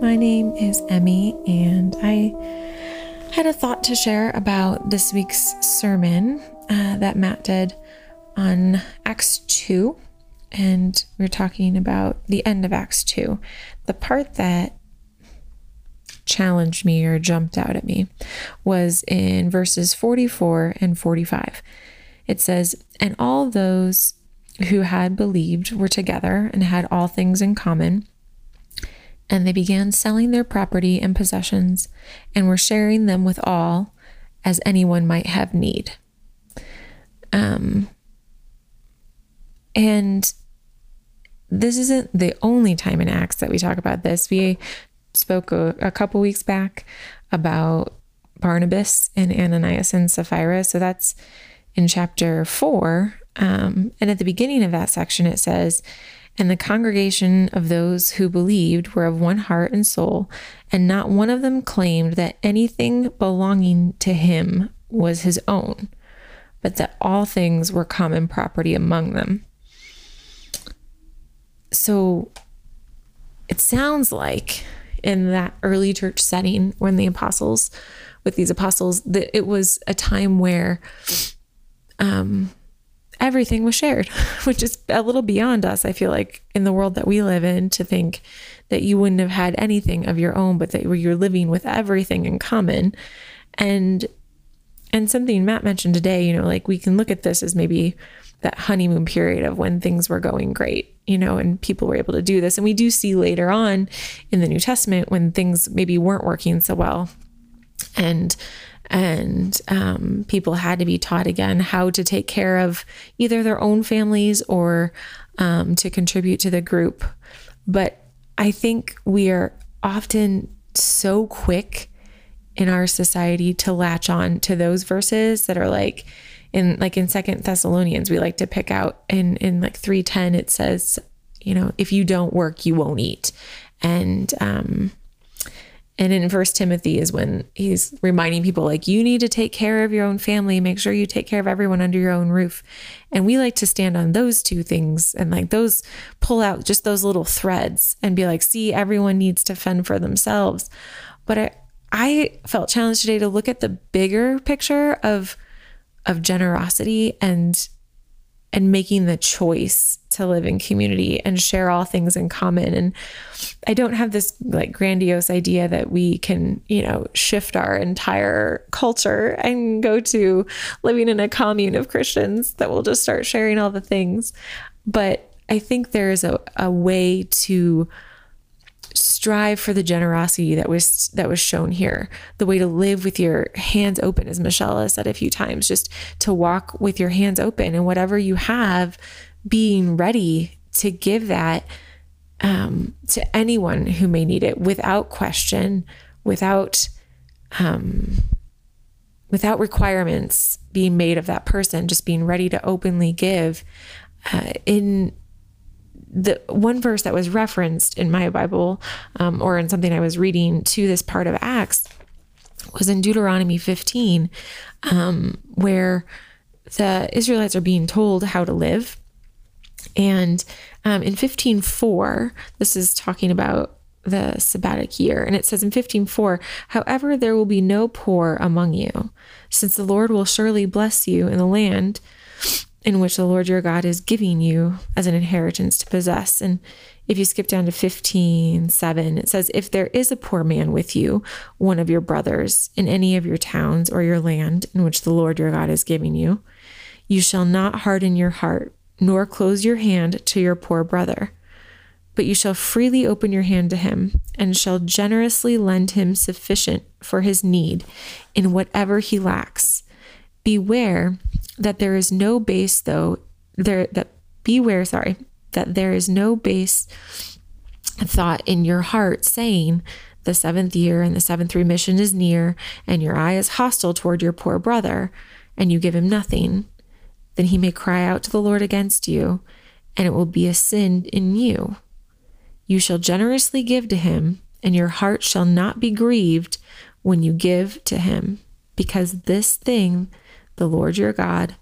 my name is Emmy, and I had a thought to share about this week's sermon uh, that Matt did on Acts 2. And we are talking about the end of Acts 2. The part that challenged me or jumped out at me was in verses 44 and 45. It says, And all those who had believed were together and had all things in common and they began selling their property and possessions and were sharing them with all as anyone might have need. Um, and this isn't the only time in Acts that we talk about this. We spoke a, a couple weeks back about Barnabas and Ananias and Sapphira. So that's in chapter four. Um, and at the beginning of that section, it says, and the congregation of those who believed were of one heart and soul, and not one of them claimed that anything belonging to him was his own, but that all things were common property among them. So it sounds like in that early church setting when the apostles, with these apostles, that it was a time where um, everything was shared, which is a little beyond us, I feel like, in the world that we live in, to think that you wouldn't have had anything of your own, but that you're living with everything in common. And and something Matt mentioned today, you know, like we can look at this as maybe that honeymoon period of when things were going great, you know, and people were able to do this. And we do see later on in the New Testament when things maybe weren't working so well. And and um, people had to be taught again how to take care of either their own families or um, to contribute to the group. But I think we are often so quick in our society to latch on to those verses that are like in like in second thessalonians we like to pick out in in like 310 it says you know if you don't work you won't eat and um and in First Timothy is when he's reminding people like you need to take care of your own family, make sure you take care of everyone under your own roof. And we like to stand on those two things and like those pull out just those little threads and be like, see, everyone needs to fend for themselves. But I I felt challenged today to look at the bigger picture of of generosity and and making the choice to live in community and share all things in common. And I don't have this like grandiose idea that we can, you know, shift our entire culture and go to living in a commune of Christians that will just start sharing all the things. But I think there is a, a way to strive for the generosity that was that was shown here the way to live with your hands open as michelle has said a few times just to walk with your hands open and whatever you have being ready to give that um, to anyone who may need it without question without um, without requirements being made of that person just being ready to openly give uh, in the one verse that was referenced in my Bible um, or in something I was reading to this part of Acts was in Deuteronomy 15, um, where the Israelites are being told how to live. And um, in 15:4, this is talking about the sabbatic year. And it says in 15:4, however, there will be no poor among you, since the Lord will surely bless you in the land in which the Lord your God is giving you as an inheritance to possess. And if you skip down to 15, 7, it says, If there is a poor man with you, one of your brothers, in any of your towns or your land in which the Lord your God is giving you, you shall not harden your heart, nor close your hand to your poor brother. But you shall freely open your hand to him, and shall generously lend him sufficient for his need in whatever he lacks. Beware that there is no base though there that beware sorry that there is no base thought in your heart saying the seventh year and the seventh remission is near and your eye is hostile toward your poor brother and you give him nothing then he may cry out to the lord against you and it will be a sin in you you shall generously give to him and your heart shall not be grieved when you give to him because this thing the Lord your God,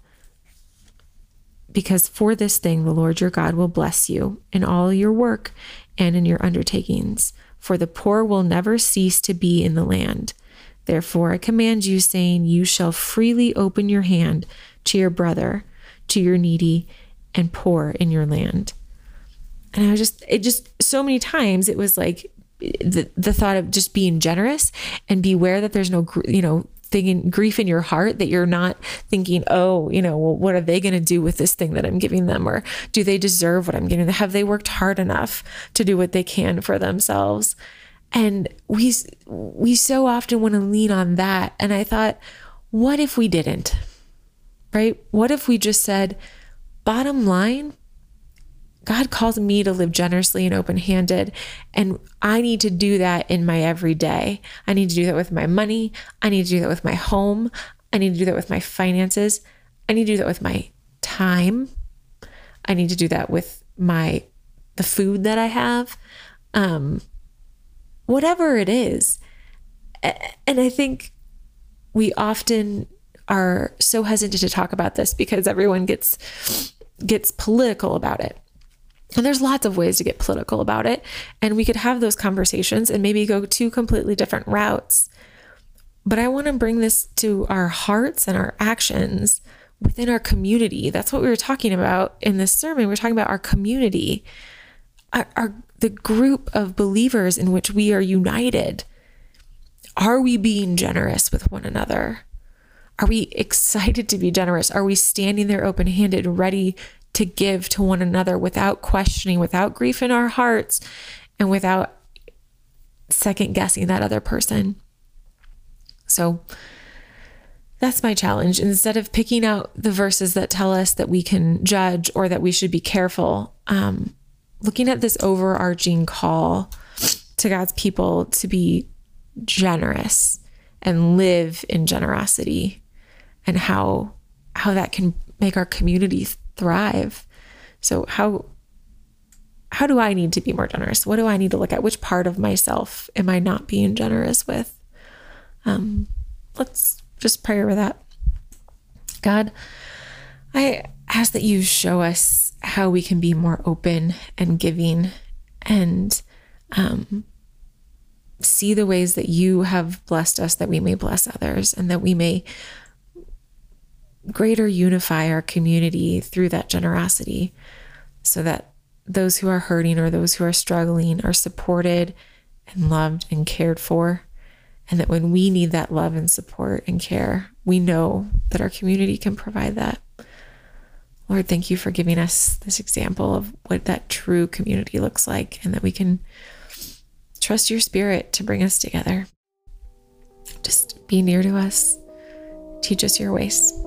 because for this thing the Lord your God will bless you in all your work and in your undertakings. for the poor will never cease to be in the land. Therefore, I command you, saying, You shall freely open your hand to your brother, to your needy and poor in your land. And I was just, it just so many times it was like the, the thought of just being generous and beware that there's no, you know, thing in grief in your heart that you're not thinking, oh, you know, well, what are they going to do with this thing that I'm giving them? Or do they deserve what I'm giving them? Have they worked hard enough to do what they can for themselves? And we we so often want to lean on that. And I thought, what if we didn't? Right? What if we just said, bottom line, God calls me to live generously and open handed. And I need to do that in my everyday. I need to do that with my money. I need to do that with my home. I need to do that with my finances. I need to do that with my time. I need to do that with my the food that I have. Um, whatever it is. And I think we often are so hesitant to talk about this because everyone gets gets political about it. And there's lots of ways to get political about it. And we could have those conversations and maybe go two completely different routes. But I want to bring this to our hearts and our actions within our community. That's what we were talking about in this sermon. We we're talking about our community. Our, our, the group of believers in which we are united. Are we being generous with one another? Are we excited to be generous? Are we standing there open handed, ready to give to one another without questioning, without grief in our hearts, and without second guessing that other person? So that's my challenge. Instead of picking out the verses that tell us that we can judge or that we should be careful, um, looking at this overarching call to God's people to be generous and live in generosity and how how that can make our community thrive. So how how do I need to be more generous? What do I need to look at? Which part of myself am I not being generous with? Um, let's just pray over that. God, I ask that you show us how we can be more open and giving and um, see the ways that you have blessed us that we may bless others and that we may greater unify our community through that generosity so that those who are hurting or those who are struggling are supported and loved and cared for. And that when we need that love and support and care, we know that our community can provide that. Lord, thank you for giving us this example of what that true community looks like and that we can trust your spirit to bring us together. Just be near to us, teach us your ways.